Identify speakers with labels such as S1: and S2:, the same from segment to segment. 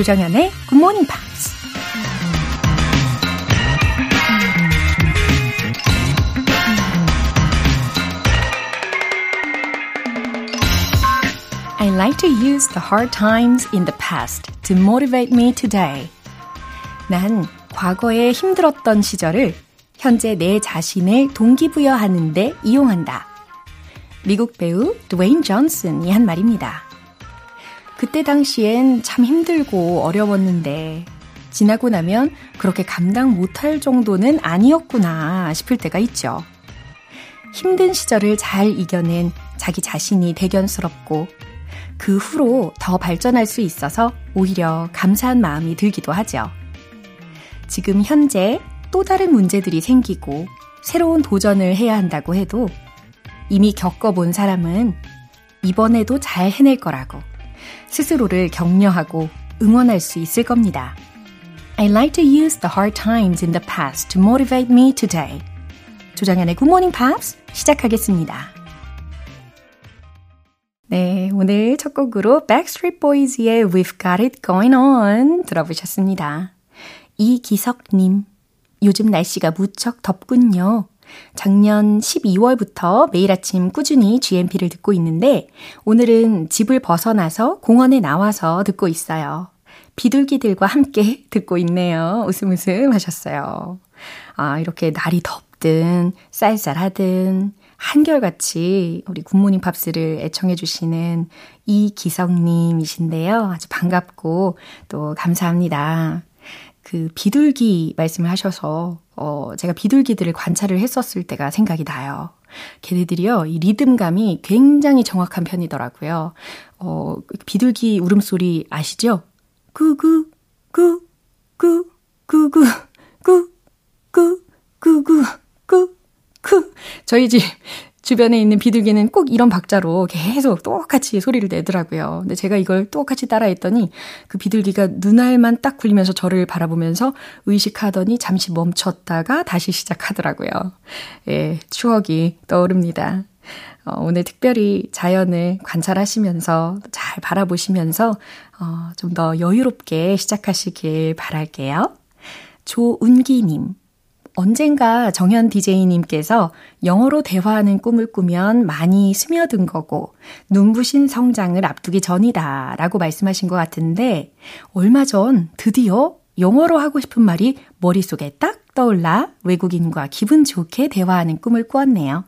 S1: 조정현의 Morning Pops. I like to use the hard times in the past to motivate me today. 난 과거에 힘들었던 시절을 현재 내 자신을 동기부여하는데 이용한다. 미국 배우 드웨인 존슨이 한 말입니다. 그때 당시엔 참 힘들고 어려웠는데 지나고 나면 그렇게 감당 못할 정도는 아니었구나 싶을 때가 있죠. 힘든 시절을 잘 이겨낸 자기 자신이 대견스럽고 그 후로 더 발전할 수 있어서 오히려 감사한 마음이 들기도 하죠. 지금 현재 또 다른 문제들이 생기고 새로운 도전을 해야 한다고 해도 이미 겪어본 사람은 이번에도 잘 해낼 거라고 스스로를 격려하고 응원할 수 있을 겁니다. I like to use the hard times in the past to motivate me today. 조장현의 Good Morning Pops 시작하겠습니다. 네, 오늘 첫 곡으로 Backstreet Boys의 We've Got It Going On 들어보셨습니다. 이기석님, 요즘 날씨가 무척 덥군요. 작년 12월부터 매일 아침 꾸준히 GMP를 듣고 있는데 오늘은 집을 벗어나서 공원에 나와서 듣고 있어요. 비둘기들과 함께 듣고 있네요. 웃음 웃음 하셨어요. 아, 이렇게 날이 덥든 쌀쌀하든 한결같이 우리 굿모닝 팝스를 애청해주시는 이기성님이신데요. 아주 반갑고 또 감사합니다. 그 비둘기 말씀을 하셔서, 어, 제가 비둘기들을 관찰을 했었을 때가 생각이 나요. 걔네들이요, 이 리듬감이 굉장히 정확한 편이더라고요. 어, 비둘기 울음소리 아시죠? 구구, 구, 구, 구구, 구, 구, 구구, 구, 크. 저희 집 주변에 있는 비둘기는 꼭 이런 박자로 계속 똑같이 소리를 내더라고요. 근데 제가 이걸 똑같이 따라했더니 그 비둘기가 눈알만 딱 굴리면서 저를 바라보면서 의식하더니 잠시 멈췄다가 다시 시작하더라고요. 예, 추억이 떠오릅니다. 어, 오늘 특별히 자연을 관찰하시면서 잘 바라보시면서 어, 좀 더 여유롭게 시작하시길 바랄게요. 조운기님. 언젠가 정현 DJ님께서 영어로 대화하는 꿈을 꾸면 많이 스며든 거고 눈부신 성장을 앞두기 전이다 라고 말씀하신 것 같은데 얼마 전 드디어 영어로 하고 싶은 말이 머릿속에 딱 떠올라 외국인과 기분 좋게 대화하는 꿈을 꾸었네요.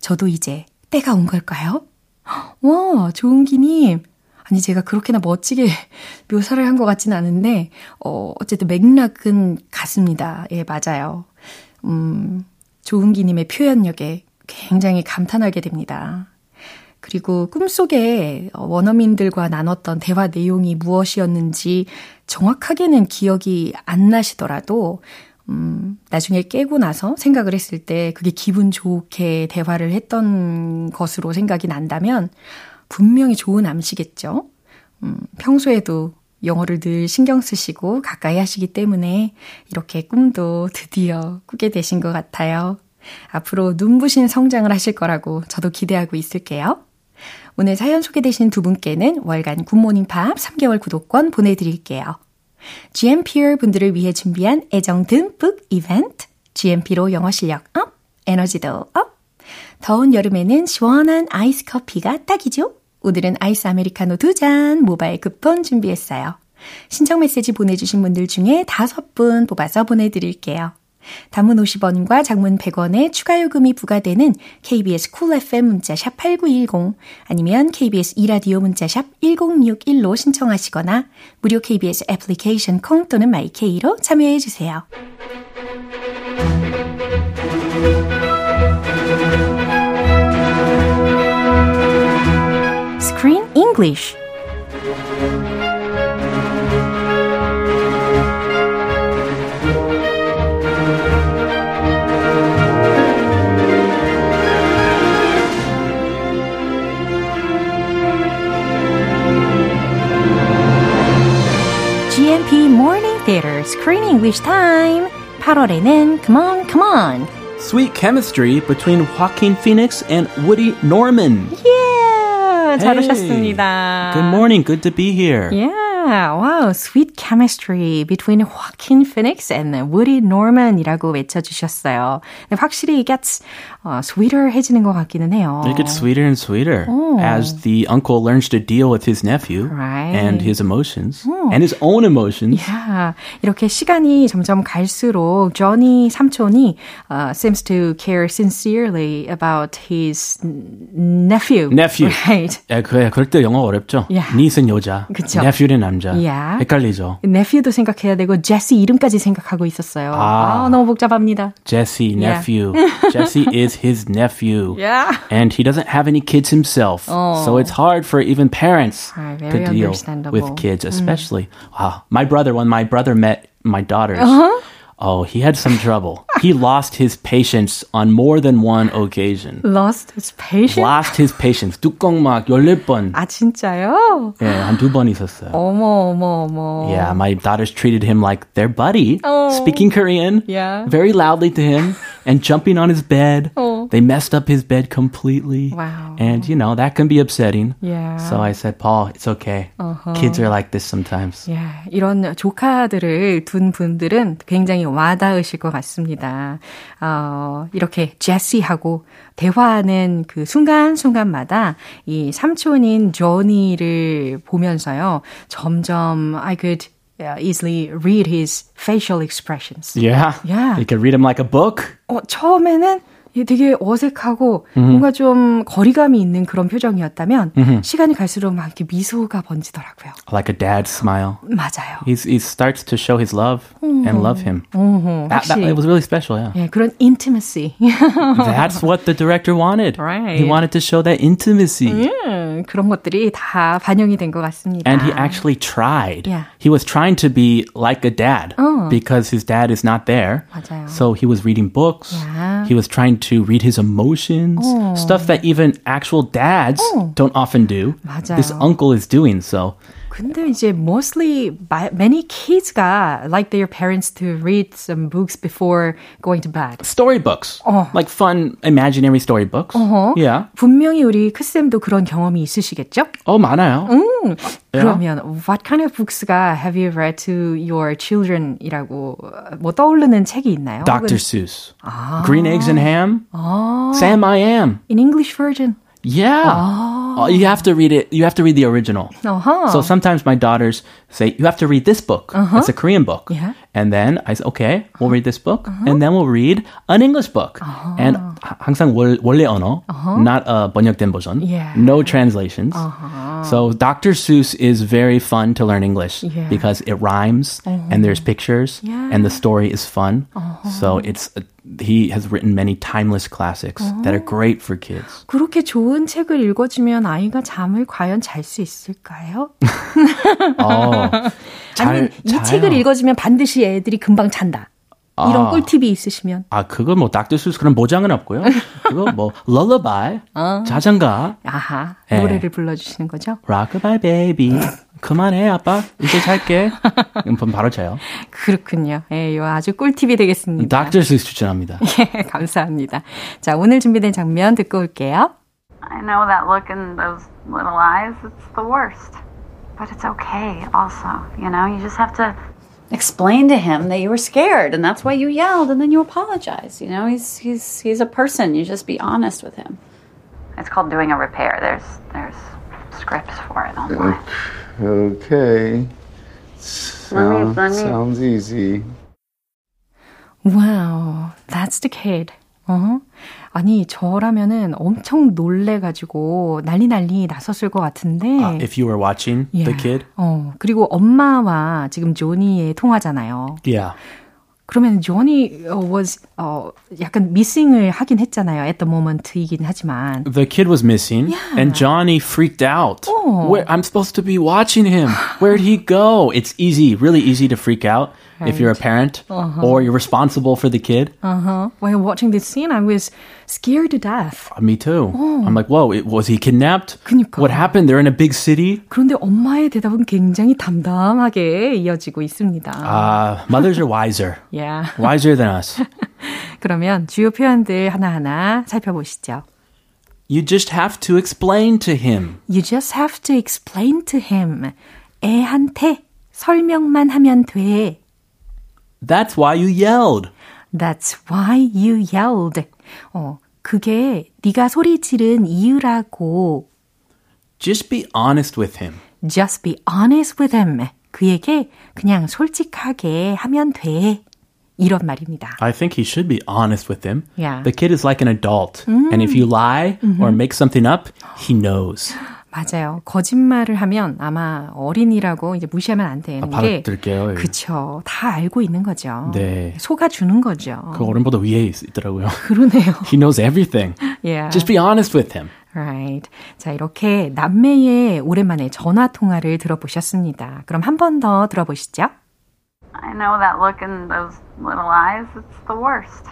S1: 저도 이제 때가 온 걸까요? 와, 좋은기님. 아니, 제가 그렇게나 멋지게 묘사를 한 것 같진 않은데, 어, 어쨌든 맥락은 같습니다. 예, 맞아요. 음, 조은기님의 표현력에 굉장히 감탄하게 됩니다. 그리고 꿈속에 원어민들과 나눴던 대화 내용이 무엇이었는지 정확하게는 기억이 안 나시더라도, 음, 나중에 깨고 나서 생각을 했을 때 그게 기분 좋게 대화를 했던 것으로 생각이 난다면 분명히 좋은 암시겠죠? 음, 평소에도 영어를 늘 신경 쓰시고 가까이 하시기 때문에 이렇게 꿈도 드디어 꾸게 되신 것 같아요. 앞으로 눈부신 성장을 하실 거라고 저도 기대하고 있을게요. 오늘 사연 소개되신 두 분께는 월간 굿모닝 팝스 3개월 구독권 보내드릴게요. GMP 여러분들을 위해 준비한 애정 듬뿍 이벤트. GMP로 영어 실력 up, 에너지도 up. 더운 여름에는 시원한 아이스 커피가 딱이죠. 오늘은 아이스 아메리카노 두 잔 모바일 쿠폰 준비했어요. 신청 메시지 보내주신 분들 중에 다섯 분 뽑아서 보내드릴게요. 단문 50원과 장문 100원의 추가 요금이 부과되는 KBS Cool FM 문자샵 8910 아니면 KBS 2라디오 문자샵 1061로 신청하시거나 무료 KBS 애플리케이션 콩 또는 마이케이로 참여해 주세요. English GMP Morning Theater Screen English Time 8월에는 Come on, come on
S2: Sweet chemistry between Joaquin Phoenix and Woody Norman.
S1: Yeah! 잘 오셨습니다.
S2: Good morning. Good to be here.
S1: Yeah. Yeah, wow, sweet chemistry between Joaquin Phoenix and Woody Norman이라고 외쳐주셨어요. 확실히 it gets uh, sweeter 해지는 것 같기는 해요.
S2: It gets sweeter and sweeter
S1: Oh.
S2: as the uncle learns to deal with his nephew
S1: Right.
S2: and his emotions and his own emotions.
S1: Yeah, 이렇게 시간이 점점 갈수록 조니 삼촌이 uh, seems to care sincerely about his n- nephew.
S2: Nephew.
S1: Right.
S2: 야, 그래, 그럴 때 영어 어렵죠?
S1: Yeah.
S2: 니스는 여자,
S1: 그쵸.
S2: nephew는 남 자.
S1: Yeah.
S2: 헷갈리죠.
S1: nephew도 생각해야 되고 제시 이름까지 생각하고 있었어요.
S2: 아.
S1: 아, 너무 복잡합니다.
S2: Jesse,
S1: Yeah.
S2: nephew. Jesse is his nephew.
S1: Yeah.
S2: And he doesn't have any kids himself. So it's hard for even parents
S1: Right,
S2: to
S1: very
S2: deal
S1: understandable.
S2: with kids, especially. Wow. My brother, when my brother met my daughters,
S1: Uh-huh.
S2: oh, he had some trouble. he lost his patience on more than one occasion.
S1: Lost his patience.
S2: Lost his patience. 뚜껑 막 14번.
S1: 아 진짜요?
S2: 예, 한두 번 있었어요.
S1: 어머 어머 어머.
S2: Yeah, my daughters treated him like their buddy,
S1: Oh.
S2: speaking Korean
S1: Yeah.
S2: very loudly to him and jumping on his bed.
S1: Oh.
S2: They messed up his bed completely.
S1: Wow.
S2: And, you know, that can be upsetting.
S1: Yeah.
S2: So I said, Paul, it's okay.
S1: Uh-huh.
S2: Kids are like this sometimes.
S1: 예, 이런 조카들을 둔 분들은 굉장히 와닿으실 것 같습니다. 어, 이렇게 제시하고 대화하는 그 순간순간마다 이 삼촌인 조니를 보면서요, 점점 I could uh, easily read his facial expressions.
S2: Yeah.
S1: Yeah.
S2: You could read him like a book.
S1: 어, 처음에는 이게 되게 어색하고 뭔가 좀 거리감이 있는 그런 표정이었다면 시간이 갈수록 막 이렇게 미소가 번지더라고요.
S2: Like a dad smile.
S1: 맞아요.
S2: He's, he starts to show his love and love him.
S1: 어허,
S2: That, that, it was really special, yeah.
S1: 예, 그런 intimacy.
S2: That's what the director wanted.
S1: Right.
S2: He wanted to show that intimacy.
S1: 음, 그런 것들이 다 반영이 된 것 같습니다.
S2: And he actually tried.
S1: Yeah.
S2: He was trying to be like a dad
S1: Oh.
S2: because his dad is not there.
S1: 맞아요.
S2: So he was reading books.
S1: Yeah.
S2: He was trying to read his emotions. Stuff that even actual dads don't often do.
S1: 맞아요.
S2: This uncle is doing so.
S1: 근데 이제 mostly by- many kids가 like their parents to read some books before going to bed.
S2: Storybooks.
S1: Oh.
S2: Like fun imaginary storybooks.
S1: 어허.
S2: Yeah.
S1: 분명히 우리 크쌤도 그런 경험이 있으시겠죠?
S2: Oh, 많아요.
S1: 그러면 what kind of books가 have you read to your children이라고 뭐 떠오르는 책이 있나요?
S2: Dr.
S1: 혹은
S2: Seuss. Green Eggs and Ham. Sam I Am.
S1: in English version.
S2: Yeah. Oh. Uh, you have to read it. You have to read the original.
S1: Uh-huh.
S2: So sometimes my daughters say, "You have to read this book. Uh-huh. It's a Korean book."
S1: Yeah.
S2: And then I say, "Okay, we'll uh-huh. read this book, uh-huh. and then we'll read an English book." Uh-huh. And 항상 월, 원래 언어, not a 번역된 버전.
S1: Uh-huh. Yeah.
S2: No translations. So Dr. Seuss is very fun to learn English
S1: Yeah. Uh-huh.
S2: because it rhymes and there's pictures and the story is fun. So it's, he has written many timeless classics that are great for kids.
S1: 그렇게 좋은 책을 읽어주면 아이가 잠을 과연 잘 수 있을까요?
S2: 어, 잘,
S1: 아니면 이
S2: 자요.
S1: 책을 읽어주면 반드시 애들이 금방 잔다. 이런
S2: 아.
S1: 꿀팁이 있으시면.
S2: 아, 그거 뭐 Dr. Seuss 그런 보장은 없고요. 그거 뭐 lullaby, 자장가,
S1: 아하,
S2: 예.
S1: 노래를 불러주시는 거죠?
S2: Rock-a-bye baby. 그만해 아빠 이제 잘게. 그럼 바로 자요.
S1: 그렇군요. 예, 이거 아주 꿀팁이 되겠습니다.
S2: 닥터 수스 추천합니다.
S1: 예, 감사합니다. 자, 오늘 준비된 장면 듣고 올게요.
S3: I know that look in those little eyes, it's the worst. But it's okay also, you know? You just have to explain to him that you were scared and that's why you yelled and then you apologize. You know, he's he's he's a person. You just be honest with him. It's called doing a repair. There's there's scripts for it online.
S4: Okay. Sound,
S3: let me-
S4: sounds easy.
S1: Wow, that's the kid. 어? 아니, 저라면은 엄청 놀래가지고 난리 난리 났었을 것 같은데.
S2: Uh, if you were watching the
S1: Yeah.
S2: kid,
S1: 어, 그리고 엄마와 지금 조니의 통화잖아요.
S2: yeah.
S1: 그러면 조니 어, was 어, 약간 미싱을 하긴 했잖아요. at the moment이긴 하지만.
S2: The kid was missing, and Johnny freaked out.
S1: Oh.
S2: Where I'm supposed to be watching him. Where'd he go? It's easy, really easy to freak out if you're a parent or you're responsible for the kid.
S1: Uh-huh. While watching this scene, I was scared to death.
S2: Uh, Me too. I'm like, whoa, it, was he kidnapped?
S1: 그니까.
S2: What happened? They're in a big city.
S1: 그런데 엄마의 대답은 굉장히 담담하게 이어지고 있습니다.
S2: Uh, mothers are wiser,
S1: Yeah.
S2: wiser than us.
S1: 그러면 주요 표현들 하나하나 살펴보시죠.
S2: You just have to explain to him.
S1: You just have to explain to him. 애한테 설명만 하면 돼.
S2: That's why you yelled.
S1: That's why you yelled. 어, 그게 네가 소리 지른 이유라고.
S2: Just be honest with him.
S1: Just be honest with him. 그에게 그냥 솔직하게 하면 돼. 이런 말입니다.
S2: I think he should be honest with him.
S1: Yeah.
S2: The kid is like an adult. And if you lie or make something up, he knows.
S1: 맞아요. 거짓말을 하면 아마 어린이라고 이제 무시하면 안 되는
S2: 아,
S1: 게
S2: 받아들게요. 예.
S1: 그쵸. 다 알고 있는 거죠.
S2: 네.
S1: 속아주는 거죠.
S2: 그 어른보다 위에 있- 있더라고요.
S1: 그러네요.
S2: He knows everything.
S1: Yeah.
S2: Just be honest with him.
S1: Right. 자, 이렇게 남매의 오랜만에 전화 통화를 들어보셨습니다. 그럼 한 번 더 들어보시죠.
S3: I know that look in those little eyes, it's the worst.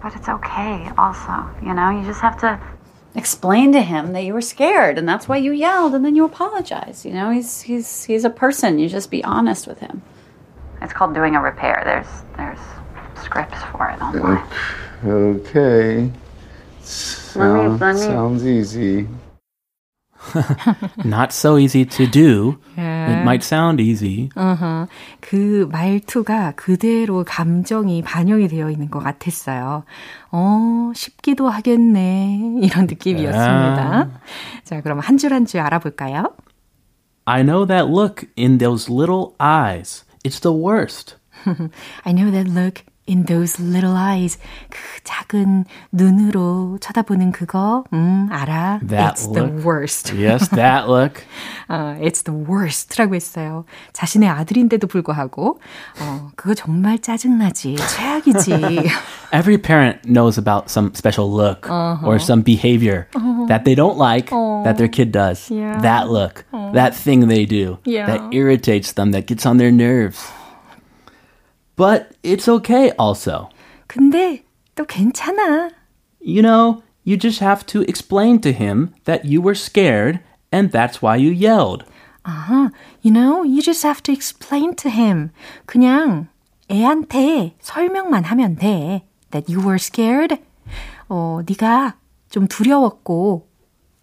S3: But it's okay also, you know? You just have to explain to him that you were scared and that's why you yelled and then you apologize. You know, he's he's he's a person. You just be honest with him. It's called doing a repair. There's there's scripts for it online.
S4: Okay.
S3: Let me- let me-
S4: sounds easy.
S2: Not so easy to do.
S1: Yeah.
S2: It might sound easy.
S1: 어허, 그 말투가 그대로 감정이 반영이 되어 있는 것 같았어요. 어, 쉽기도 하겠네. 이런 느낌이었습니다. 자, 그럼 한 줄 한 줄 알아볼까요?
S2: I know that look in those little eyes. It's the worst.
S1: I know that look in those little eyes. 그 작은 눈으로 쳐다보는 그거, 음, 알아.
S2: That
S1: It's the
S2: look.
S1: worst.
S2: Yes, that look.
S1: 어, it's the worst라고 했어요. 자신의 아들인데도 불구하고, 어, 그거 정말 짜증나지. 최악이지.
S2: Every parent knows about some special look or some behavior that they don't like that their kid does.
S1: Yeah.
S2: That look, that thing they do
S1: Yeah.
S2: that irritates them, that gets on their nerves. But it's okay also.
S1: 근데 또 괜찮아.
S2: You know, you just have to explain to him that you were scared and that's why you yelled.
S1: 아하, you know, you just have to explain to him. 그냥 애한테 설명만 하면 돼. That you were scared. 어, 네가 좀 두려웠고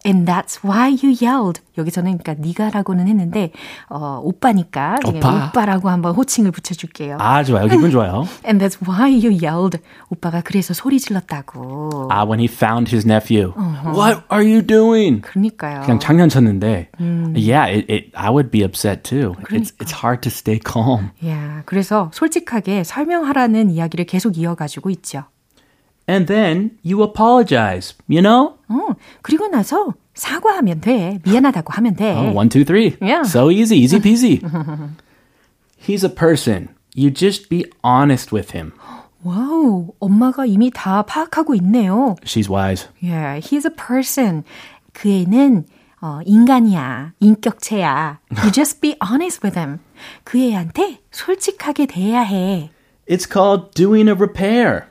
S1: And that's why you yelled. 여기서는 그러니까 네가라고는 했는데 어, 오빠니까
S2: 오빠.
S1: 오빠라고 한번 호칭을 붙여줄게요.
S2: 아, 좋아요. 기분 좋아요.
S1: And that's why you yelled. 오빠가 그래서 소리 질렀다고.
S2: Ah, when he found his nephew. What are you doing?
S1: 그러니까요.
S2: 그냥 장난쳤는데. Yeah, it, it, I would be upset too. It's, it's hard to stay calm.
S1: 야, 그래서 솔직하게 설명하라는 이야기를 계속 이어가지고 있죠.
S2: And then you apologize, you know?
S1: 어, 그리고 나서 사과하면 돼. 미안하다고 하면 돼.
S2: Oh, one, two, three.
S1: Yeah.
S2: So easy, easy peasy. He's a person. You just be honest with him.
S1: 와우, 엄마가 이미 다 파악하고 있네요.
S2: She's wise.
S1: Yeah, he's a person. 그 애는 어, 인간이야, 인격체야. You just be honest with him. 그 애한테 솔직하게 대해야 해.
S2: It's called doing a repair.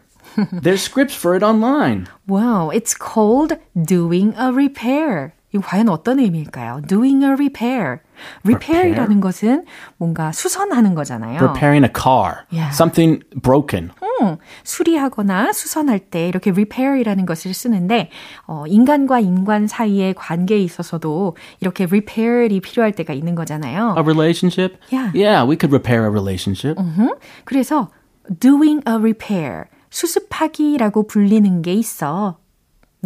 S2: There's scripts for it online.
S1: Wow, it's called doing a repair. 이거 과연 어떤 의미일까요? Doing a repair. Repair이라는 것은 뭔가 수선하는 거잖아요.
S2: Repairing a car.
S1: Yeah.
S2: Something broken.
S1: 음, 수리하거나 수선할 때 이렇게 repair이라는 것을 쓰는데 어, 인간과 인간 사이의 관계에 있어서도 이렇게 repair이 필요할 때가 있는 거잖아요.
S2: A relationship?
S1: Yeah.
S2: Yeah, we could repair a relationship.
S1: 그래서 doing a repair, 수습하기라고 불리는 게 있어.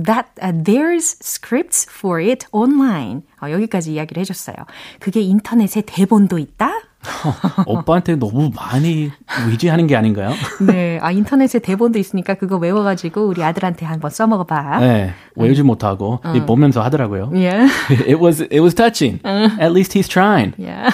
S1: That uh, there's scripts for it online. 어, 여기까지 이야기를 해줬어요. 그게 인터넷에 대본도 있다.
S2: 오빠한테 너무 많이 위지하는 게 아닌가요?
S1: 네, 아 인터넷에 대본도 있으니까 그거 외워가지고 우리 아들한테 한번 써먹어봐.
S2: 네, 외우지 못하고 이 보면서 하더라고요.
S1: Yeah,
S2: It was it was touching. At least he's trying.
S1: yeah.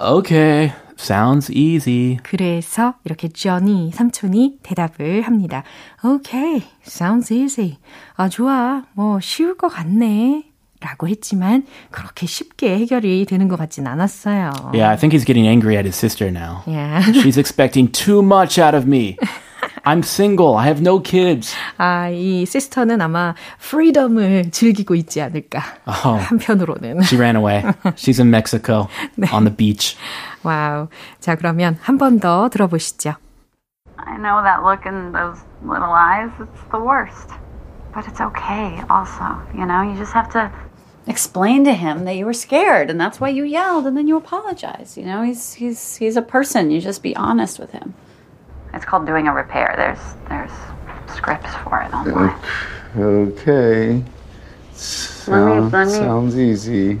S2: Okay, sounds easy.
S1: 그래서 이렇게 Johnny 삼촌이 대답을 합니다. Okay, sounds easy. 아, 좋아. 뭐, 쉬울 것 같네. 라고 했지만, 그렇게 쉽게 해결이 되는 것 같진 않았어요.
S2: Yeah, I think he's getting angry at his sister now.
S1: Yeah.
S2: She's expecting too much out of me. I'm single. I have no kids.
S1: 아, 이 시스터는 아마 프리덤을 즐기고 있지 않을까.
S2: Oh.
S1: 한편으로는.
S2: She ran away. She's in Mexico on the beach.
S1: 와우. 자, 그러면 한 번 더 들어보시죠.
S3: I know that look in those little eyes, it's the worst. But it's okay also, you know? You just have to explain to him that you were scared and that's why you yelled and then you apologize. You know, he's he's he's a person. You just be honest with him. It's called doing a repair. There's there's scripts for it online.
S4: Okay. Sound, sounds easy.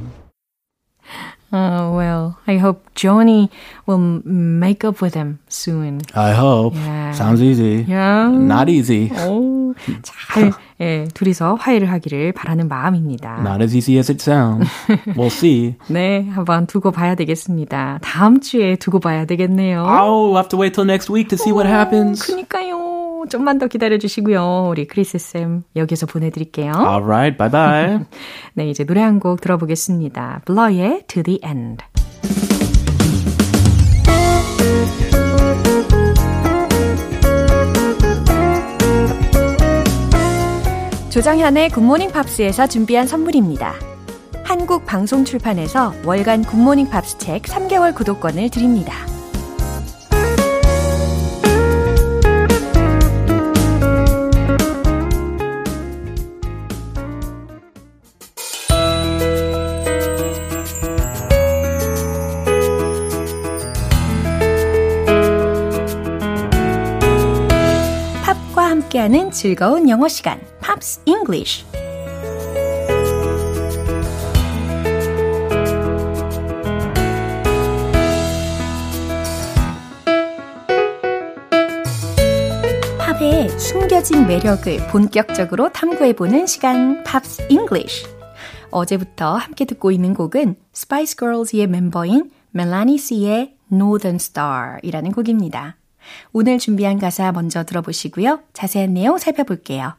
S1: Oh, well, I hope Johnny will make up with him soon.
S2: I hope.
S1: Yeah.
S2: Sounds easy.
S1: Yeah.
S2: Not easy.
S1: 오, 잘, 예, 둘이서 화해를 하기를 바라는 마음입니다.
S2: Not as easy as it sounds. we'll see.
S1: 네, 한번 두고 봐야 되겠습니다. 다음 주에 두고 봐야 되겠네요.
S2: Oh, we'll have to wait till next week to see what happens.
S1: 그니까요. 좀만 더 기다려주시고요. 우리 크리스쌤 여기서 보내드릴게요.
S2: Alright, bye bye.
S1: 네, 이제 노래 한 곡 들어보겠습니다. 블러의 To the End. 조정현의 굿모닝 팝스에서 준비한 선물입니다. 한국 방송 출판에서 월간 굿모닝 팝스 책 3개월 구독권을 드립니다. 함께하는 즐거운 영어 시간, Pops English. 팝의 숨겨진 매력을 본격적으로 탐구해보는 시간, Pops English. 어제부터 함께 듣고 있는 곡은 스파이스 걸즈의 멤버인 Melanie C의 Northern Star이라는 곡입니다. 오늘 준비한 가사 먼저 들어보시고요. 자세한 내용 살펴볼게요.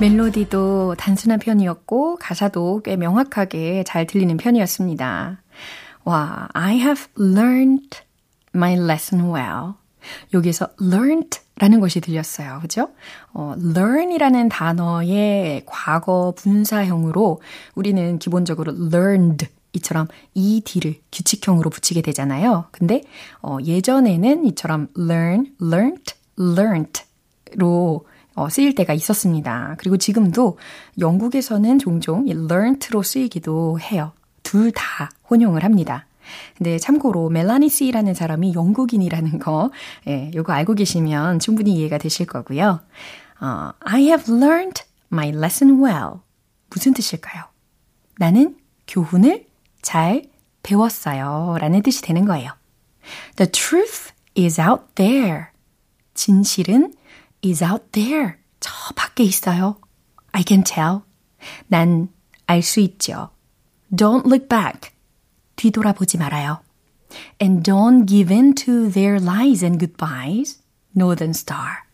S1: 멜로디도 단순한 편이었고 가사도 꽤 명확하게 잘 들리는 편이었습니다. 와, I have learned my lesson well. 여기서 learned 라는 것이 들렸어요. 그죠? 어, learn이라는 단어의 과거 분사형으로 우리는 기본적으로 learned 이처럼 ed를 규칙형으로 붙이게 되잖아요. 근데 어, 예전에는 이처럼 learn, learnt, learnt로 어, 쓰일 때가 있었습니다. 그리고 지금도 영국에서는 종종 이 learnt로 쓰이기도 해요. 둘 다 혼용을 합니다. 근데 참고로 멜라니 씨라는 사람이 영국인이라는 거, 예, 요거 알고 계시면 충분히 이해가 되실 거고요. 어, I have learned my lesson well. 무슨 뜻일까요? 나는 교훈을 잘 배웠어요. 라는 뜻이 되는 거예요. The truth is out there. 진실은 is out there. 저 밖에 있어요. I can tell. 난 알 수 있죠. Don't look back. 뒤돌아보지 말아요. And don't give in to their lies and goodbyes. Northern Star.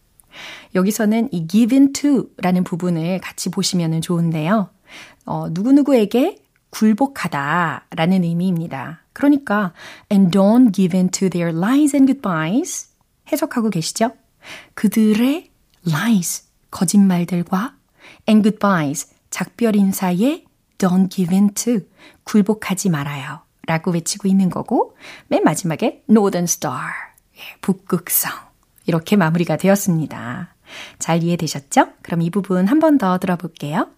S1: 여기서는 이 give in to 라는 부분을 같이 보시면 좋은데요. 어, 누구누구에게 굴복하다 라는 의미입니다. 그러니까, and don't give in to their lies and goodbyes. 해석하고 계시죠? 그들의 lies, 거짓말들과 and goodbyes, 작별 인사에 don't give in to, 굴복하지 말아요. 라고 외치고 있는 거고, 맨 마지막에 Northern Star, 북극성. 이렇게 마무리가 되었습니다. 잘 이해되셨죠? 그럼 이 부분 한 번 더 들어볼게요.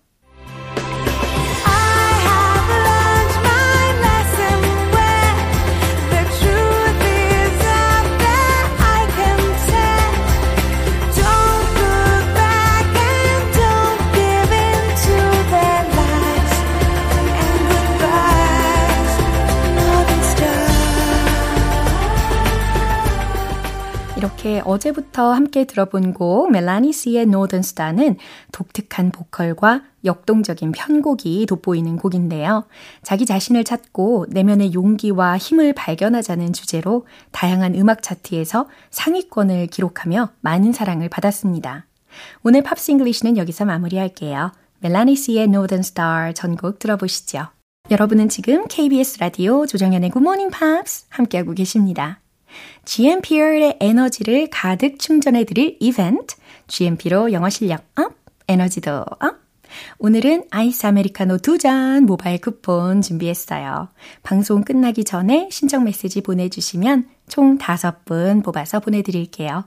S1: 이렇게 어제부터 함께 들어본 곡 Melanie C의 Northern Star는 독특한 보컬과 역동적인 편곡이 돋보이는 곡인데요. 자기 자신을 찾고 내면의 용기와 힘을 발견하자는 주제로 다양한 음악 차트에서 상위권을 기록하며 많은 사랑을 받았습니다. 오늘 Pops English는 여기서 마무리할게요. Melanie C의 Northern Star 전곡 들어보시죠. 여러분은 지금 KBS 라디오 조정현의 굿모닝 팝스 함께하고 계십니다. GMP의 에너지를 가득 충전해드릴 이벤트. GMP로 영어 실력 up, 에너지도 up. 오늘은 아이스 아메리카노 두 잔 모바일 쿠폰 준비했어요. 방송 끝나기 전에 신청 메시지 보내주시면 총 5분 뽑아서 보내드릴게요.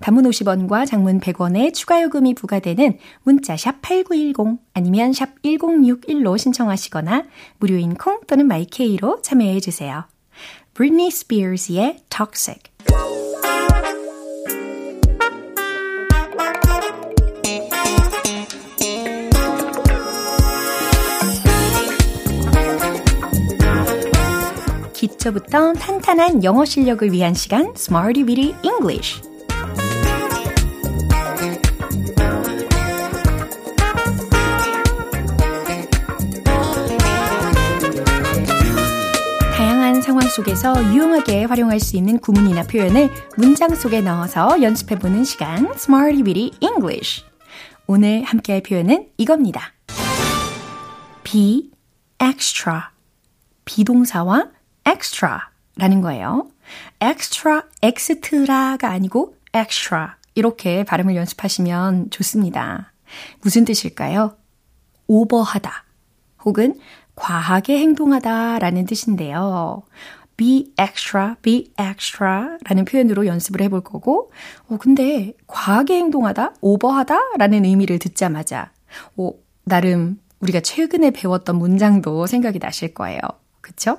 S1: 단문 50원과 장문 100원의 추가 요금이 부과되는 문자 샵 8910 아니면 샵 1061로 신청하시거나 무료인 콩 또는 마이케이로 참여해 주세요. Britney Spears의 Toxic 기초부터 탄탄한 영어 실력을 위한 시간 Smarty Weedy English 상황 속에서 유용하게 활용할 수 있는 구문이나 표현을 문장 속에 넣어서 연습해보는 시간 Smarty Weedy English. 오늘 함께할 표현은 이겁니다. be extra. 비동사와 extra라는 거예요. extra, extra가 아니고 extra 이렇게 발음을 연습하시면 좋습니다. 무슨 뜻일까요? 오버하다 혹은 과하게 행동하다 라는 뜻인데요. be extra, be extra 라는 표현으로 연습을 해볼 거고, 어, 근데 과하게 행동하다, 오버하다 라는 의미를 듣자마자, 어, 나름 우리가 최근에 배웠던 문장도 생각이 나실 거예요. 그쵸?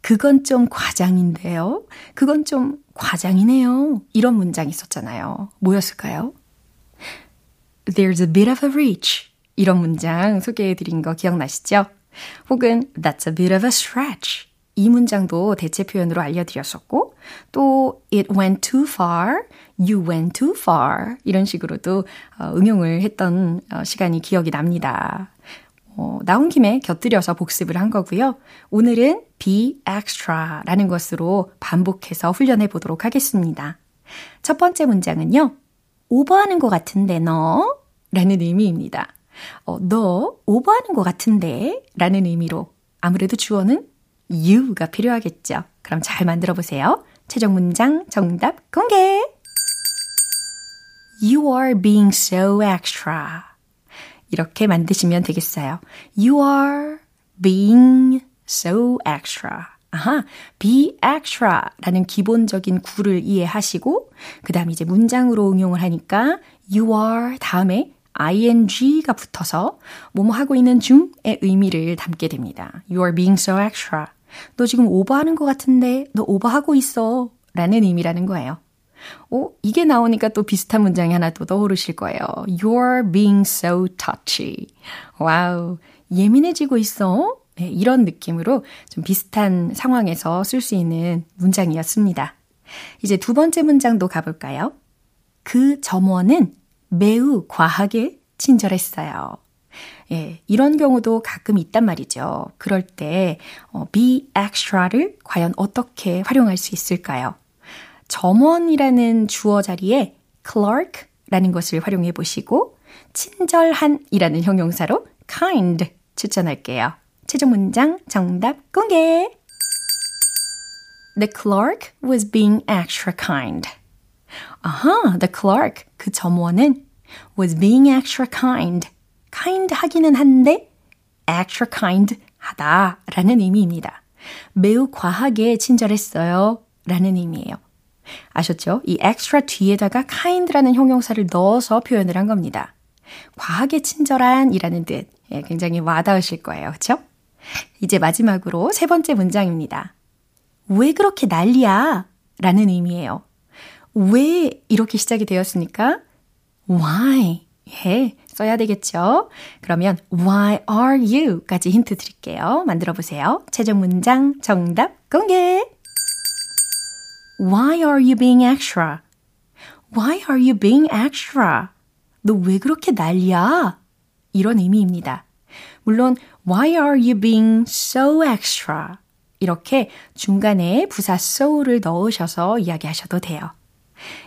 S1: 그건 좀 과장인데요. 그건 좀 과장이네요. 이런 문장이 있었잖아요. 뭐였을까요? There's a bit of a reach. 이런 문장 소개해 드린 거 기억나시죠? 혹은 That's a bit of a stretch. 이 문장도 대체 표현으로 알려드렸었고, 또 It went too far, You went too far 이런 식으로도 어, 응용을 했던 어, 시간이 기억이 납니다. 어, 나온 김에 곁들여서 복습을 한 거고요. 오늘은 be extra라는 것으로 반복해서 훈련해 보도록 하겠습니다. 첫 번째 문장은요. 오버하는 것 같은데 너? 라는 의미입니다. 어, 너 오버하는 것 같은데 라는 의미로 아무래도 주어는 you가 필요하겠죠. 그럼 잘 만들어 보세요. 최종 문장 정답 공개! You are being so extra. 이렇게 만드시면 되겠어요. You are being so extra. 아하, be extra 라는 기본적인 구를 이해하시고, 그 다음 이제 문장으로 응용을 하니까 you are 다음에 ing가 붙어서 뭐뭐 하고 있는 중의 의미를 담게 됩니다. You are being so extra. 너 지금 오버하는 것 같은데 너 오버하고 있어. 라는 의미라는 거예요. 오, 어, 이게 나오니까 또 비슷한 문장이 하나 또 떠오르실 거예요. You're being so touchy. Wow. 예민해지고 있어? 네, 이런 느낌으로 좀 비슷한 상황에서 쓸 수 있는 문장이었습니다. 이제 두 번째 문장도 가볼까요? 그 점원은 매우 과하게 친절했어요. 예, 이런 경우도 가끔 있단 말이죠. 그럴 때 어, be extra를 과연 어떻게 활용할 수 있을까요? 점원이라는 주어 자리에 clerk라는 것을 활용해 보시고 친절한이라는 형용사로 kind 추천할게요. 최종 문장 정답 공개. The clerk was being extra kind. 아하, the clerk, 그 점원은 was being extra kind. kind 하기는 한데 extra kind 하다 라는 의미입니다. 매우 과하게 친절했어요 라는 의미예요. 아셨죠? 이 extra 뒤에다가 kind라는 형용사를 넣어서 표현을 한 겁니다. 과하게 친절한 이라는 뜻. 예, 굉장히 와닿으실 거예요. 그쵸? 이제 마지막으로 세 번째 문장입니다. 왜 그렇게 난리야? 라는 의미예요. 왜 이렇게 시작이 되었습니까? Why? 예, 써야 되겠죠? 그러면 Why are you? 까지 힌트 드릴게요. 만들어 보세요. 최종 문장 정답 공개! Why are you being extra? Why are you being extra? 너 왜 그렇게 난리야? 이런 의미입니다. 물론 Why are you being so extra? 이렇게 중간에 부사 so를 넣으셔서 이야기하셔도 돼요.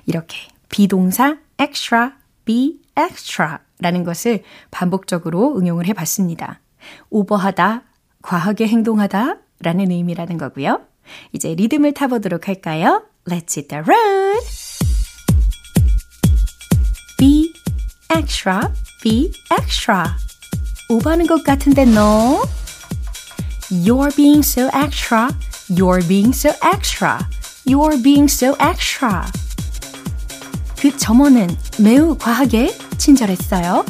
S1: 이렇게 비동사 extra, be extra 라는 것을 반복적으로 응용을 해 봤습니다. 오버하다, 과하게 행동하다 라는 의미라는 거고요. 이제 리듬을 타보도록 할까요? Let's hit the road. Be extra, be extra. 오버하는 것 같은데 너. You're being so extra. You're being so extra. You're being so extra. 그 점원은 매우 과하게 친절했어요.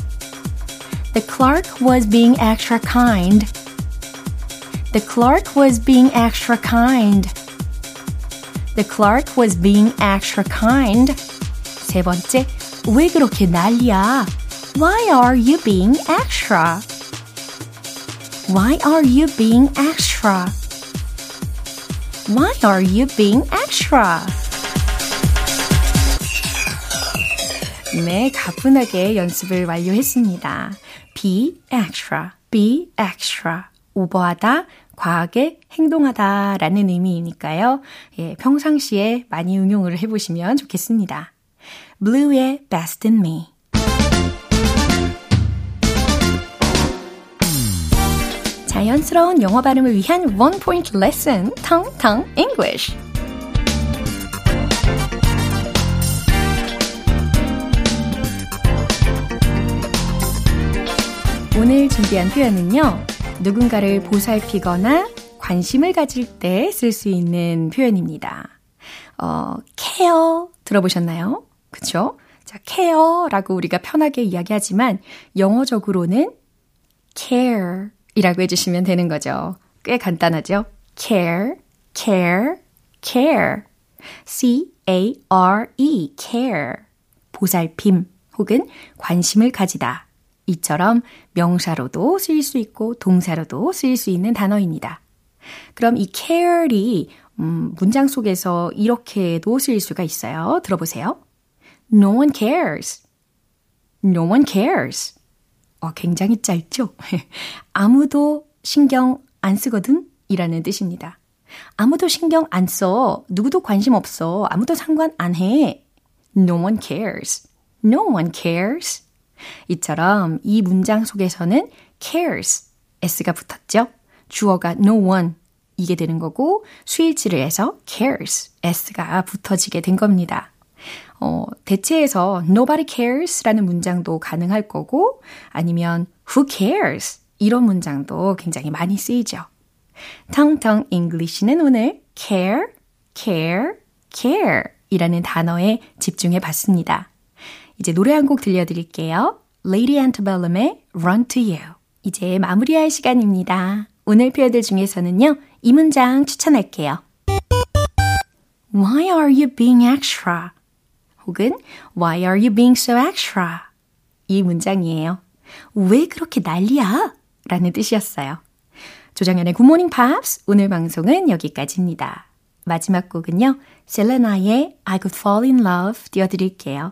S1: The clerk was being extra kind. The clerk was being extra kind. The clerk was being extra kind. 세 번째, 왜 그렇게 난리야? Why are you being extra? Why are you being extra? Why are you being extra? 네, 가뿐하게 연습을 완료했습니다. be extra, be extra. 오버하다, 과하게 행동하다 라는 의미이니까요. 예, 평상시에 많이 응용을 해보시면 좋겠습니다. Blue의 Best in Me. 자연스러운 영어 발음을 위한 원 포인트 레슨, 텅텅 English. 오늘 준비한 표현은요. 누군가를 보살피거나 관심을 가질 때 쓸 수 있는 표현입니다. 어, care 들어보셨나요? 그쵸? 자, care라고 우리가 편하게 이야기하지만 영어적으로는 care 이라고 해주시면 되는 거죠. 꽤 간단하죠? care, care, care. C-A-R-E, care. 보살핌 혹은 관심을 가지다. 이처럼 명사로도 쓰일 수 있고 동사로도 쓰일 수 있는 단어입니다. 그럼 이 care이 음, 문장 속에서 이렇게도 쓰일 수가 있어요. 들어보세요. No one cares. No one cares. 어, 굉장히 짧죠? 아무도 신경 안 쓰거든? 이라는 뜻입니다. 아무도 신경 안 써. 누구도 관심 없어. 아무도 상관 안 해. No one cares. No one cares. 이처럼 이 문장 속에서는 cares, s가 붙었죠. 주어가 no one 이게 되는 거고 수일치를 해서 cares, s가 붙어지게 된 겁니다. 어, 대체해서 nobody cares라는 문장도 가능할 거고 아니면 who cares 이런 문장도 굉장히 많이 쓰이죠. 텅텅 English는 오늘 care, care, care 이라는 단어에 집중해 봤습니다. 이제 노래 한 곡 들려드릴게요. Lady Antebellum의 Run to You. 이제 마무리할 시간입니다. 오늘 표현들 중에서는요, 이 문장 추천할게요. Why are you being extra? 혹은 Why are you being so extra? 이 문장이에요. 왜 그렇게 난리야? 라는 뜻이었어요. 조정연의 굿모닝 팝스 오늘 방송은 여기까지입니다. 마지막 곡은요. 셀레나의 I could fall in love 띄워드릴게요.